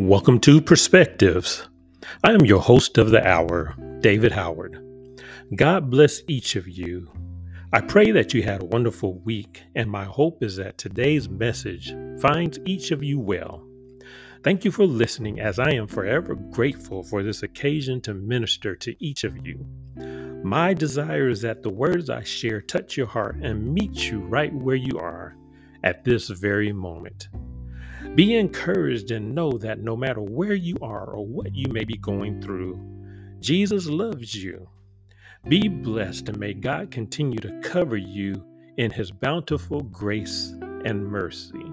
Welcome to Perspectives. I am your host of the hour, David Howard. God bless each of you. I pray that you had a wonderful week, and my hope is that today's message finds each of you well. Thank you for listening, as I am forever grateful for this occasion to minister to each of you. My desire is that the words I share touch your heart and meet you right where you are at this very moment. Be encouraged and know that no matter where you are or what you may be going through, Jesus loves you. Be blessed and may God continue to cover you in his bountiful grace and mercy.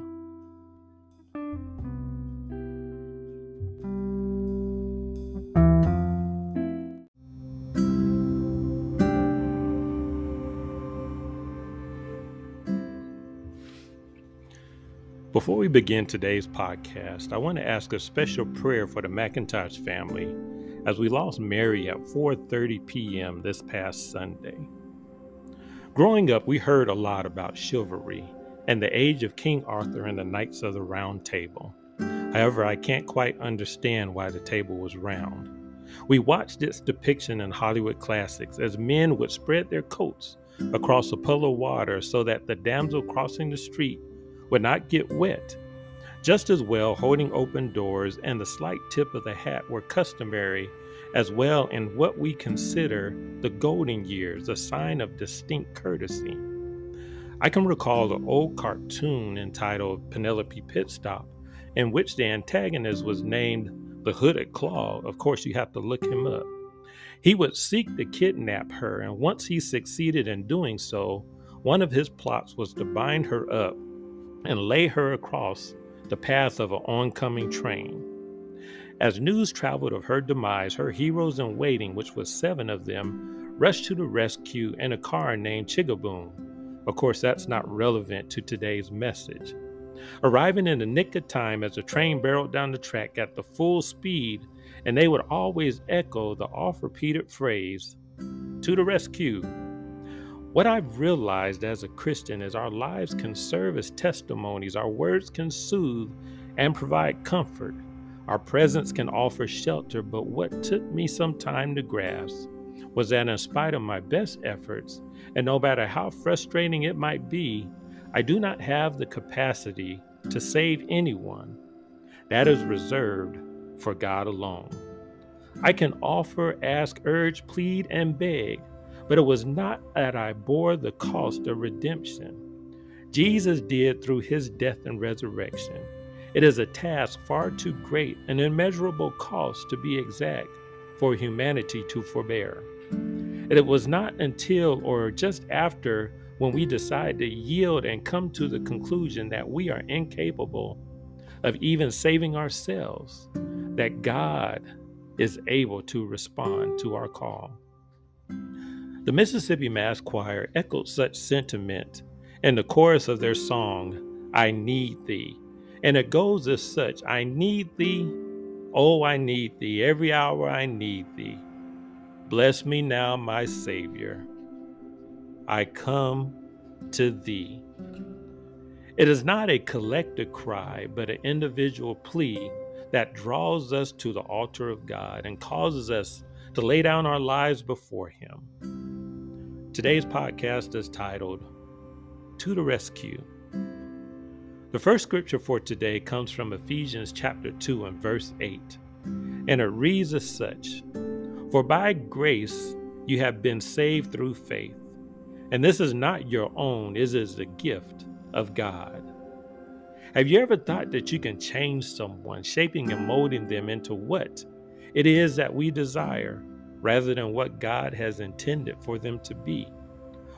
Before we begin today's podcast, I want to ask a special prayer for the McIntosh family as we lost Mary at 4:30 p.m. this past Sunday. Growing up, we heard a lot about chivalry and the age of King Arthur and the Knights of the Round Table. However, I can't quite understand why the table was round. We watched its depiction in Hollywood classics as men would spread their coats across a puddle of water so that the damsel crossing the street would not get wet. Just as well, holding open doors and the slight tip of the hat were customary as well in what we consider the golden years, a sign of distinct courtesy. I can recall an old cartoon entitled Penelope Pitstop, in which the antagonist was named the Hooded Claw. Of course, you have to look him up. He would seek to kidnap her, and once he succeeded in doing so, one of his plots was to bind her up and lay her across the path of an oncoming train. As news traveled of her demise, her heroes in waiting, which was seven of them, rushed to the rescue in a car named Chugaboom. Of course, that's not relevant to today's message. Arriving in the nick of time as the train barreled down the track at the full speed, and they would always echo the oft repeated phrase, To the rescue, what I've realized as a Christian is our lives can serve as testimonies, our words can soothe and provide comfort, our presence can offer shelter. But what took me some time to grasp was that, in spite of my best efforts, and no matter how frustrating it might be, I do not have the capacity to save anyone. That is reserved for God alone. I can offer, ask, urge, plead, and beg but it was not that I bore the cost of redemption. Jesus did through his death and resurrection. It is a task far too great, an immeasurable cost to be exact, for humanity to forbear. And it was not until or just after when we decide to yield and come to the conclusion that we are incapable of even saving ourselves that God is able to respond to our call. The Mississippi Mass Choir echoed such sentiment in the chorus of their song, I Need Thee. And it goes as such I need thee, oh, I need thee, every hour I need thee. Bless me now, my Savior. I come to thee. It is not a collective cry, but an individual plea that draws us to the altar of God and causes us to lay down our lives before Him. Today's podcast is titled To the Rescue. The first scripture for today comes from Ephesians chapter 2 and verse 8, and it reads as such For by grace you have been saved through faith, and this is not your own, it is the gift of God. Have you ever thought that you can change someone, shaping and molding them into what it is that we desire? Rather than what God has intended for them to be.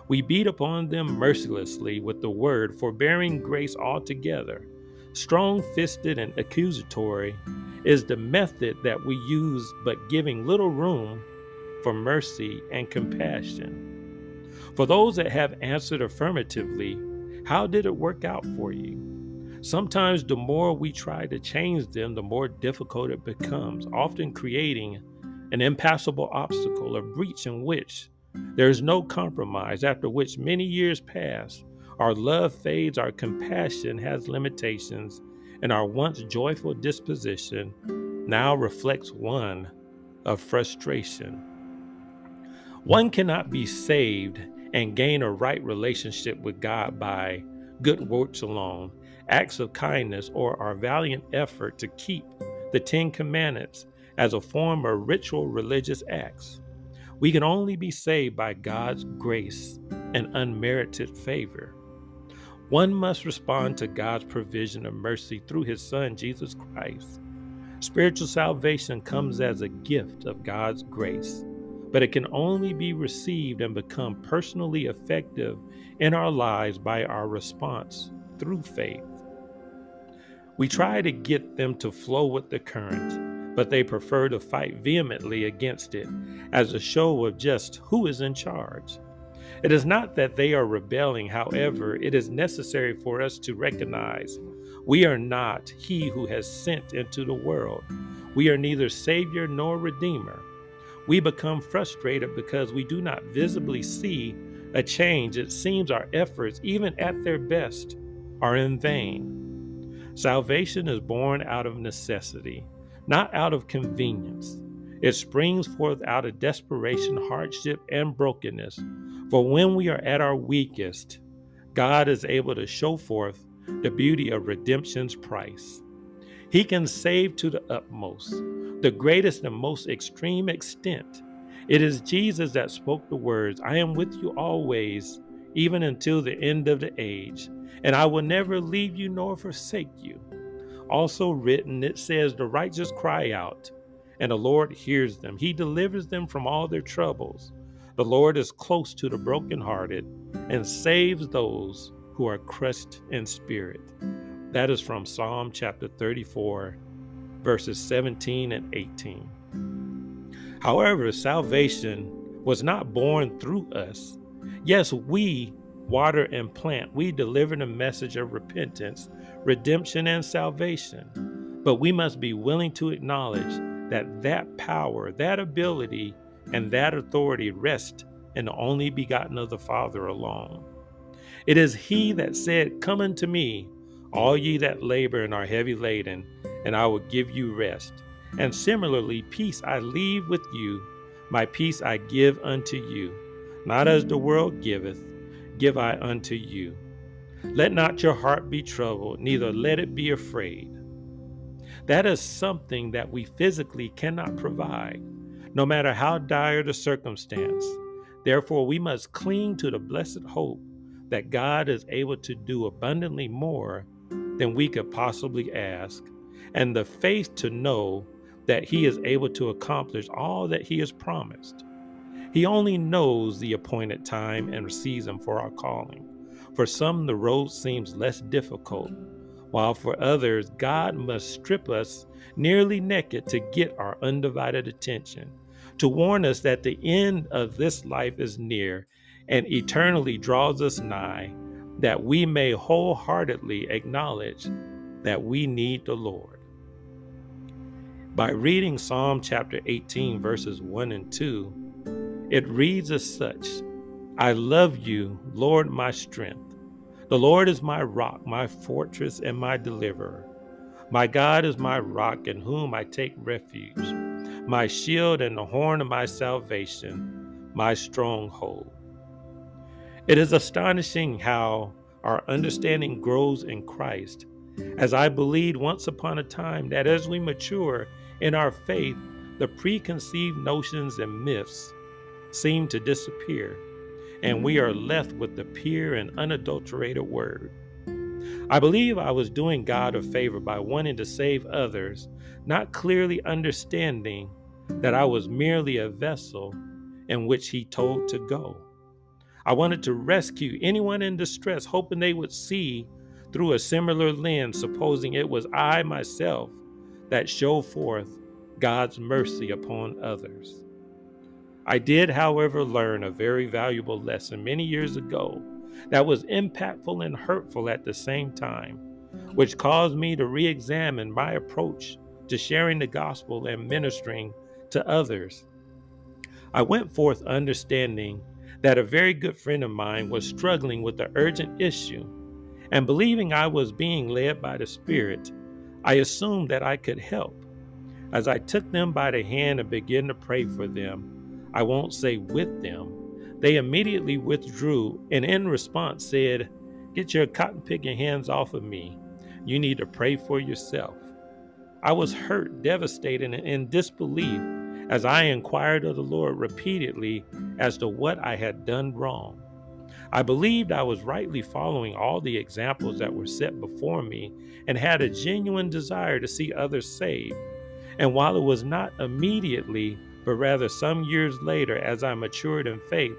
We beat upon them mercilessly with the word, forbearing grace altogether. Strong fisted and accusatory is the method that we use, but giving little room for mercy and compassion. For those that have answered affirmatively, how did it work out for you? Sometimes the more we try to change them, the more difficult it becomes, often creating an impassable obstacle, a breach in which there is no compromise, after which many years pass. Our love fades, our compassion has limitations, and our once joyful disposition now reflects one of frustration. One cannot be saved and gain a right relationship with God by good works alone, acts of kindness, or our valiant effort to keep the Ten Commandments as a form of ritual religious acts. We can only be saved by God's grace and unmerited favor. One must respond to God's provision of mercy through his Son, Jesus Christ. Spiritual salvation comes as a gift of God's grace, but it can only be received and become personally effective in our lives by our response through faith. We try to get them to flow with the current, but they prefer to fight vehemently against it as a show of just who is in charge. It is not that they are rebelling, however, it is necessary for us to recognize we are not He who has sent into the world. We are neither Savior nor Redeemer. We become frustrated because we do not visibly see a change. It seems our efforts, even at their best, are in vain. Salvation is born out of necessity, not out of convenience. It springs forth out of desperation, hardship, and brokenness. For when we are at our weakest, God is able to show forth the beauty of redemption's price. He can save to the utmost, the greatest and most extreme extent. It is Jesus that spoke the words, I am with you always, even until the end of the age, and I will never leave you nor forsake you. Also written, it says, The righteous cry out and the Lord hears them. He delivers them from all their troubles. The Lord is close to the brokenhearted and saves those who are crushed in spirit. That is from Psalm chapter 34, verses 17 and 18. However, salvation was not born through us. Yes, we water and plant, we deliver the message of repentance, redemption, and salvation. But we must be willing to acknowledge that that power, that ability, and that authority rest in the only begotten of the Father alone. It is He that said, Come unto me, all ye that labor and are heavy laden, and I will give you rest. And similarly, peace I leave with you, my peace I give unto you. Not as the world giveth, give I unto you. Let not your heart be troubled, neither let it be afraid. That is something that we physically cannot provide, no matter how dire the circumstance. Therefore, we must cling to the blessed hope that God is able to do abundantly more than we could possibly ask, and the faith to know that He is able to accomplish all that He has promised. He only knows the appointed time and season for our calling. For some, the road seems less difficult while for others, God must strip us nearly naked to get our undivided attention, to warn us that the end of this life is near and eternally draws us nigh, that we may wholeheartedly acknowledge that we need the Lord. By reading Psalm chapter 18, verses 1 and 2, it reads as such I love you, Lord, my strength. The Lord is my rock, my fortress, and my deliverer. My God is my rock in whom I take refuge, my shield and the horn of my salvation, my stronghold. It is astonishing how our understanding grows in Christ, as I believed once upon a time that as we mature in our faith, the preconceived notions and myths seem to disappear and we are left with the pure and unadulterated word. I believe I was doing God a favor by wanting to save others, not clearly understanding that I was merely a vessel in which He told to go. I wanted to rescue anyone in distress, hoping they would see through a similar lens, supposing it was I myself that showed forth God's mercy upon others. I did, however, learn a very valuable lesson many years ago that was impactful and hurtful at the same time, which caused me to re examine my approach to sharing the gospel and ministering to others. I went forth understanding that a very good friend of mine was struggling with an urgent issue, and believing I was being led by the Spirit, I assumed that I could help. As I took them by the hand and began to pray for them, I won't say with them, they immediately withdrew and in response said, Get your cotton picking hands off of me. You need to pray for yourself. I was hurt, devastated, and in disbelief as I inquired of the Lord repeatedly as to what I had done wrong. I believed I was rightly following all the examples that were set before me and had a genuine desire to see others saved. And while it was not immediately, but rather some years later, as I matured in faith,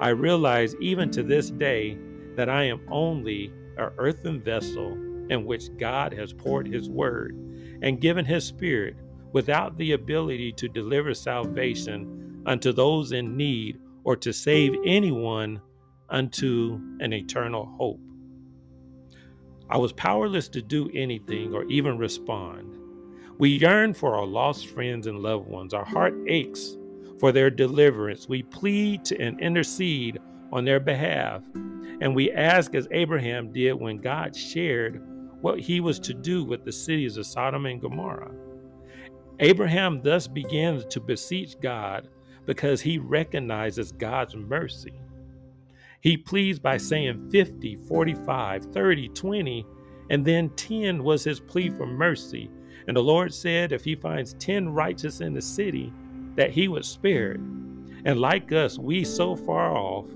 I realized even to this day that I am only an earthen vessel in which God has poured His word and given His Spirit without the ability to deliver salvation unto those in need or to save anyone unto an eternal hope. I was powerless to do anything or even respond. We yearn for our lost friends and loved ones. Our heart aches for their deliverance. We plead and intercede on their behalf. And we ask, as Abraham did when God shared what he was to do with the cities of Sodom and Gomorrah. Abraham thus begins to beseech God because he recognizes God's mercy. He pleads by saying 50, 45, 30, 20, and then 10 was his plea for mercy. And the Lord said, if he finds 10 righteous in the city, that he would spare it. And like us, we so far off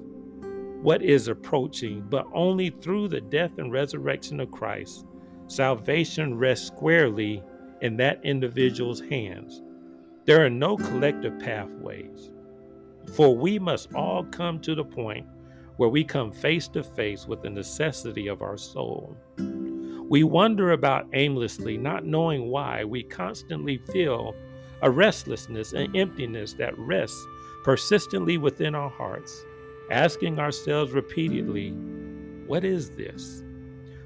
what is approaching, but only through the death and resurrection of Christ. Salvation rests squarely in that individual's hands. There are no collective pathways, for we must all come to the point where we come face to face with the necessity of our soul. We wander about aimlessly, not knowing why we constantly feel a restlessness and emptiness that rests persistently within our hearts, asking ourselves repeatedly, What is this?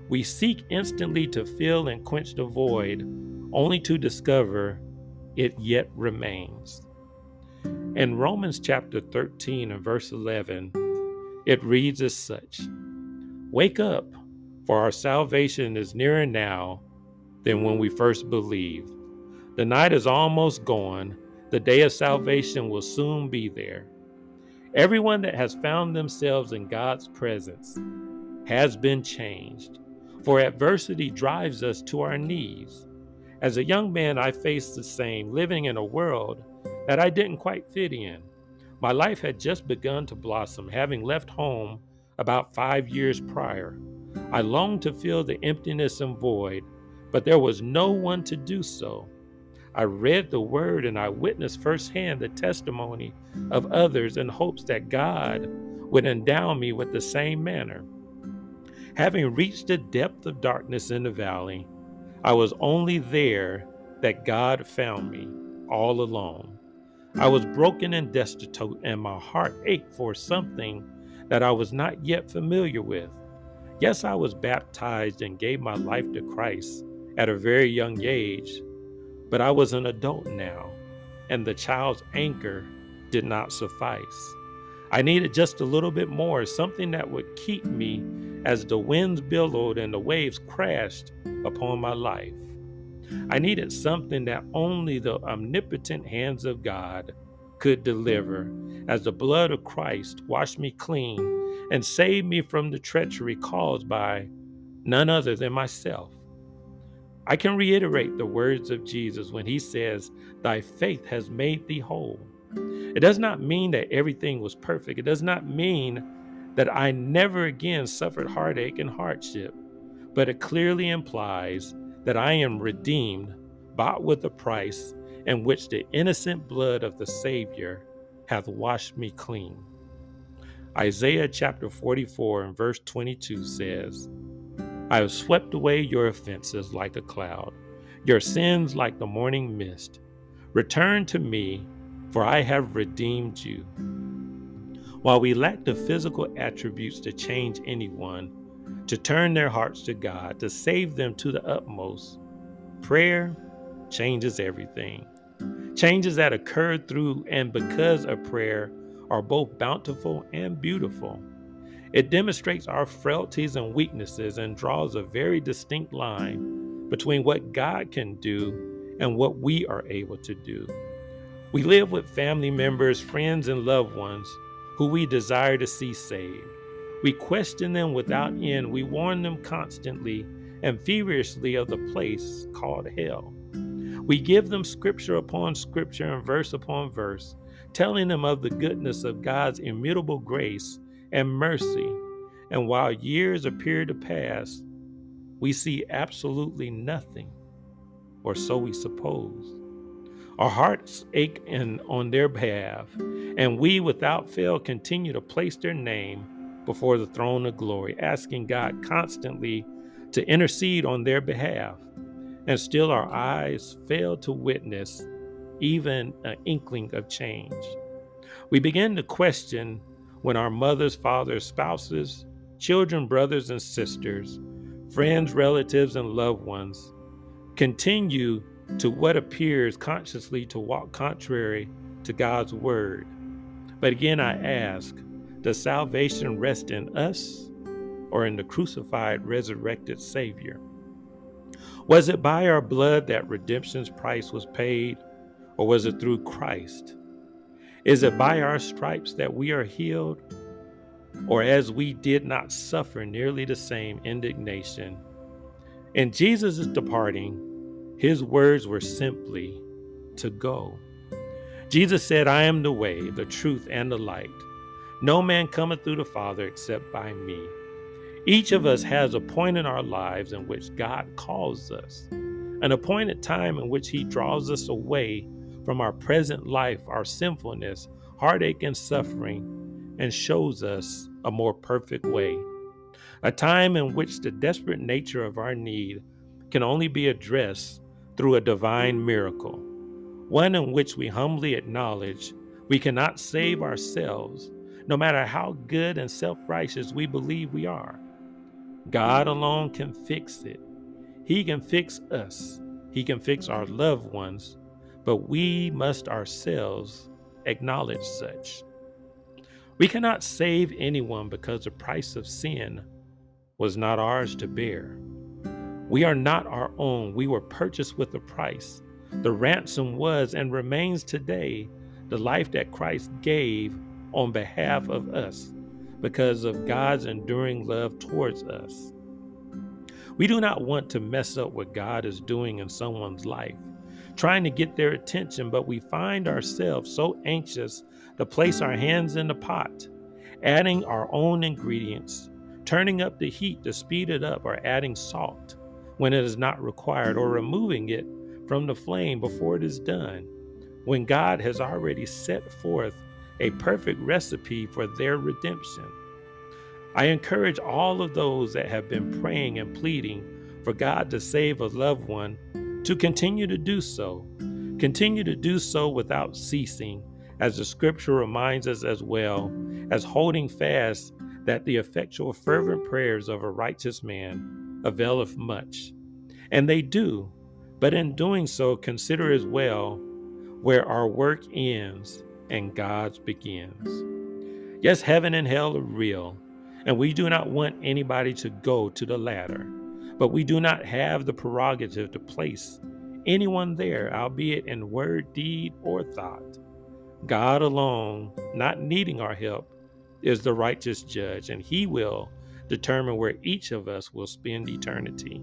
We seek instantly to fill and quench the void, only to discover it yet remains. In Romans chapter 13 and verse 11, it reads as such Wake up, for our salvation is nearer now than when we first believed. The night is almost gone. The day of salvation will soon be there. Everyone that has found themselves in God's presence has been changed, for adversity drives us to our knees. As a young man, I faced the same, living in a world that I didn't quite fit in. My life had just begun to blossom, having left home about five years prior. I longed to fill the emptiness and void, but there was no one to do so. I read the word and I witnessed firsthand the testimony of others in hopes that God would endow me with the same manner. Having reached the depth of darkness in the valley, I was only there that God found me all alone. I was broken and destitute, and my heart ached for something that I was not yet familiar with. Yes, I was baptized and gave my life to Christ at a very young age, but I was an adult now, and the child's anchor did not suffice. I needed just a little bit more, something that would keep me as the winds billowed and the waves crashed upon my life. I needed something that only the omnipotent hands of God could deliver, as the blood of Christ washed me clean and save me from the treachery caused by none other than myself. I can reiterate the words of Jesus when he says, Thy faith has made thee whole. It does not mean that everything was perfect. It does not mean that I never again suffered heartache and hardship, but it clearly implies that I am redeemed, bought with a price, in which the innocent blood of the Savior hath washed me clean. Isaiah chapter 44 and verse 22 says, I have swept away your offenses like a cloud, your sins like the morning mist. Return to me, for I have redeemed you. While we lack the physical attributes to change anyone, to turn their hearts to God, to save them to the utmost, prayer changes everything. Changes that occur through and because of prayer are both bountiful and beautiful. It demonstrates our frailties and weaknesses and draws a very distinct line between what God can do and what we are able to do. We live with family members, friends, and loved ones who we desire to see saved. We question them without end. We warn them constantly and feverishly of the place called hell. We give them scripture upon scripture and verse upon verse, telling them of the goodness of God's immutable grace and mercy. And while years appear to pass, we see absolutely nothing, or so we suppose. Our hearts ache in, on their behalf, and we without fail continue to place their name before the throne of glory, asking God constantly to intercede on their behalf. And still our eyes fail to witness even an inkling of change. We begin to question when our mothers, fathers, spouses, children, brothers, and sisters, friends, relatives, and loved ones continue to what appears consciously to walk contrary to God's word. But again, I ask does salvation rest in us or in the crucified, resurrected Savior? Was it by our blood that redemption's price was paid, or was it through Christ? Is it by our stripes that we are healed, or as we did not suffer nearly the same indignation? In Jesus' departing, his words were simply to go. Jesus said, I am the way, the truth, and the light. No man cometh through the Father except by me. Each of us has a point in our lives in which God calls us, an appointed time in which He draws us away from our present life, our sinfulness, heartache, and suffering, and shows us a more perfect way. A time in which the desperate nature of our need can only be addressed through a divine miracle, one in which we humbly acknowledge we cannot save ourselves, no matter how good and self righteous we believe we are. God alone can fix it. He can fix us, He can fix our loved ones, but we must ourselves acknowledge such. We cannot save anyone because the price of sin was not ours to bear. We are not our own. We were purchased with a price. The ransom was and remains today the life that Christ gave on behalf of us because of God's enduring love towards us. We do not want to mess up what God is doing in someone's life, trying to get their attention, but we find ourselves so anxious to place our hands in the pot, adding our own ingredients, turning up the heat to speed it up, or adding salt when it is not required, or removing it from the flame before it is done, when God has already set forth a perfect recipe for their redemption. I encourage all of those that have been praying and pleading for God to save a loved one to continue to do so. Continue to do so without ceasing, as the scripture reminds us as well as holding fast that the effectual, fervent prayers of a righteous man availeth much. And they do, but in doing so, consider as well where our work ends and God's begins. Yes, heaven and hell are real, and we do not want anybody to go to the latter, but we do not have the prerogative to place anyone there, albeit in word, deed, or thought. God alone, not needing our help, is the righteous judge, and he will determine where each of us will spend eternity.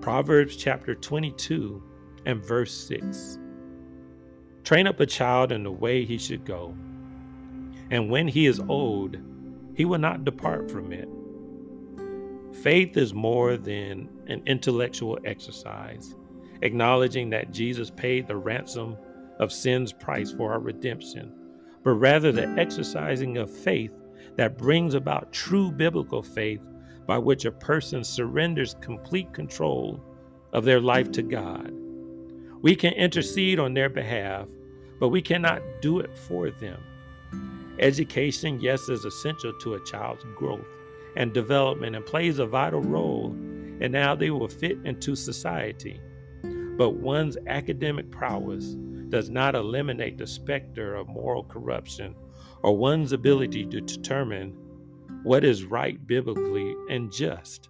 Proverbs chapter 22 and verse 6. Train up a child in the way he should go, and when he is old, he will not depart from it. Faith is more than an intellectual exercise, acknowledging that Jesus paid the ransom of sin's price for our redemption, but rather the exercising of faith that brings about true biblical faith by which a person surrenders complete control of their life to God. We can intercede on their behalf, but we cannot do it for them. Education, yes, is essential to a child's growth and development and plays a vital role in how they will fit into society. But one's academic prowess does not eliminate the specter of moral corruption or one's ability to determine what is right biblically and just.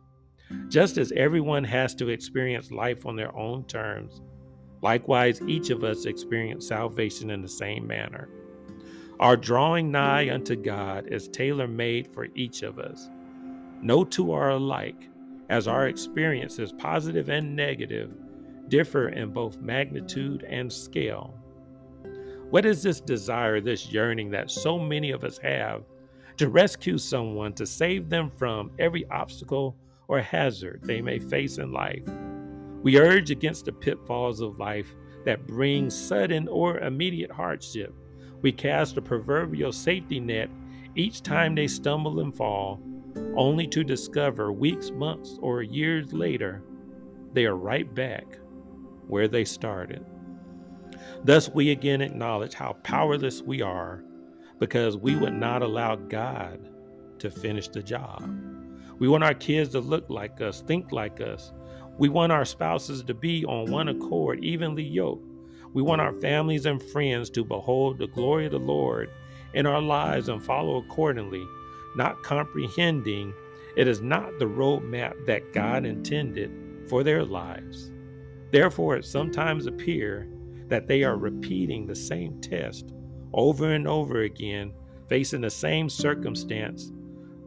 Just as everyone has to experience life on their own terms, likewise, each of us experience salvation in the same manner. Our drawing nigh unto God is tailor made for each of us. No two are alike, as our experiences, positive and negative, differ in both magnitude and scale. What is this desire, this yearning that so many of us have to rescue someone, to save them from every obstacle or hazard they may face in life? We urge against the pitfalls of life that bring sudden or immediate hardship. We cast a proverbial safety net each time they stumble and fall, only to discover weeks, months, or years later they are right back where they started. Thus, we again acknowledge how powerless we are because we would not allow God to finish the job. We want our kids to look like us, think like us. We want our spouses to be on one accord, evenly yoked. We want our families and friends to behold the glory of the Lord in our lives and follow accordingly, not comprehending it is not the roadmap that God intended for their lives. Therefore, it sometimes appears that they are repeating the same test over and over again, facing the same circumstance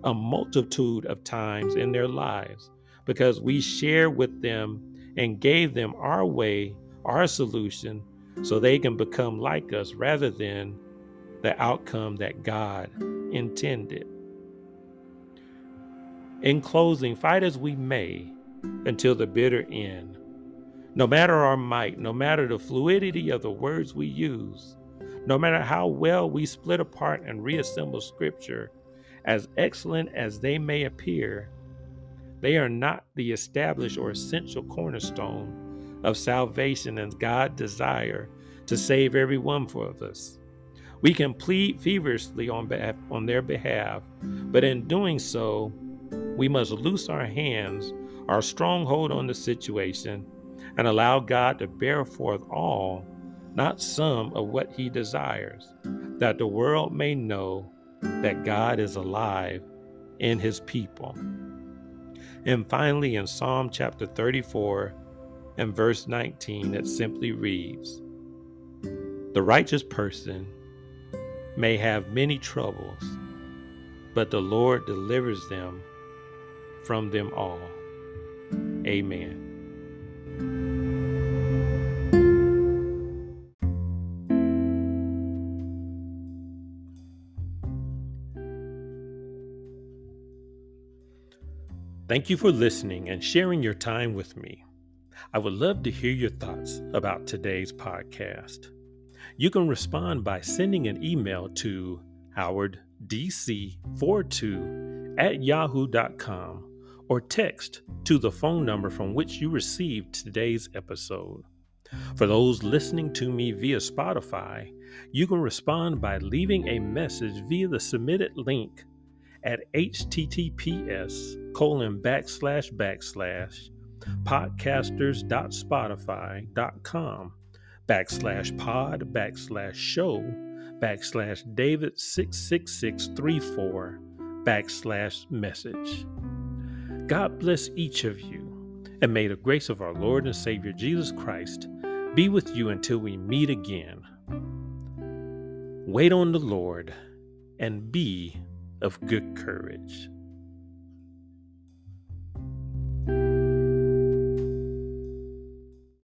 a multitude of times in their lives because we share with them and gave them our way, our solution, so they can become like us rather than the outcome that God intended. In closing, fight as we may until the bitter end. No matter our might, no matter the fluidity of the words we use, no matter how well we split apart and reassemble Scripture, as excellent as they may appear, they are not the established or essential cornerstone of salvation and God's desire to save every one of us. We can plead feverishly on, behalf, on their behalf, but in doing so, we must loose our hands, our stronghold on the situation, and allow God to bear forth all, not some, of what He desires, that the world may know that God is alive in His people. And finally, in Psalm chapter 34 and verse 19, it simply reads The righteous person may have many troubles, but the Lord delivers them from them all. Amen. Thank you for listening and sharing your time with me. I would love to hear your thoughts about today's podcast. You can respond by sending an email to howarddc42 at yahoo.com or text to the phone number from which you received today's episode. For those listening to me via Spotify, you can respond by leaving a message via the submitted link at https colon backslash backslash podcasters.spotify.com backslash pod backslash show backslash david 66634 backslash message. God bless each of you, and may the grace of our Lord and Savior Jesus Christ be with you until we meet again. Wait on the Lord and be of good courage.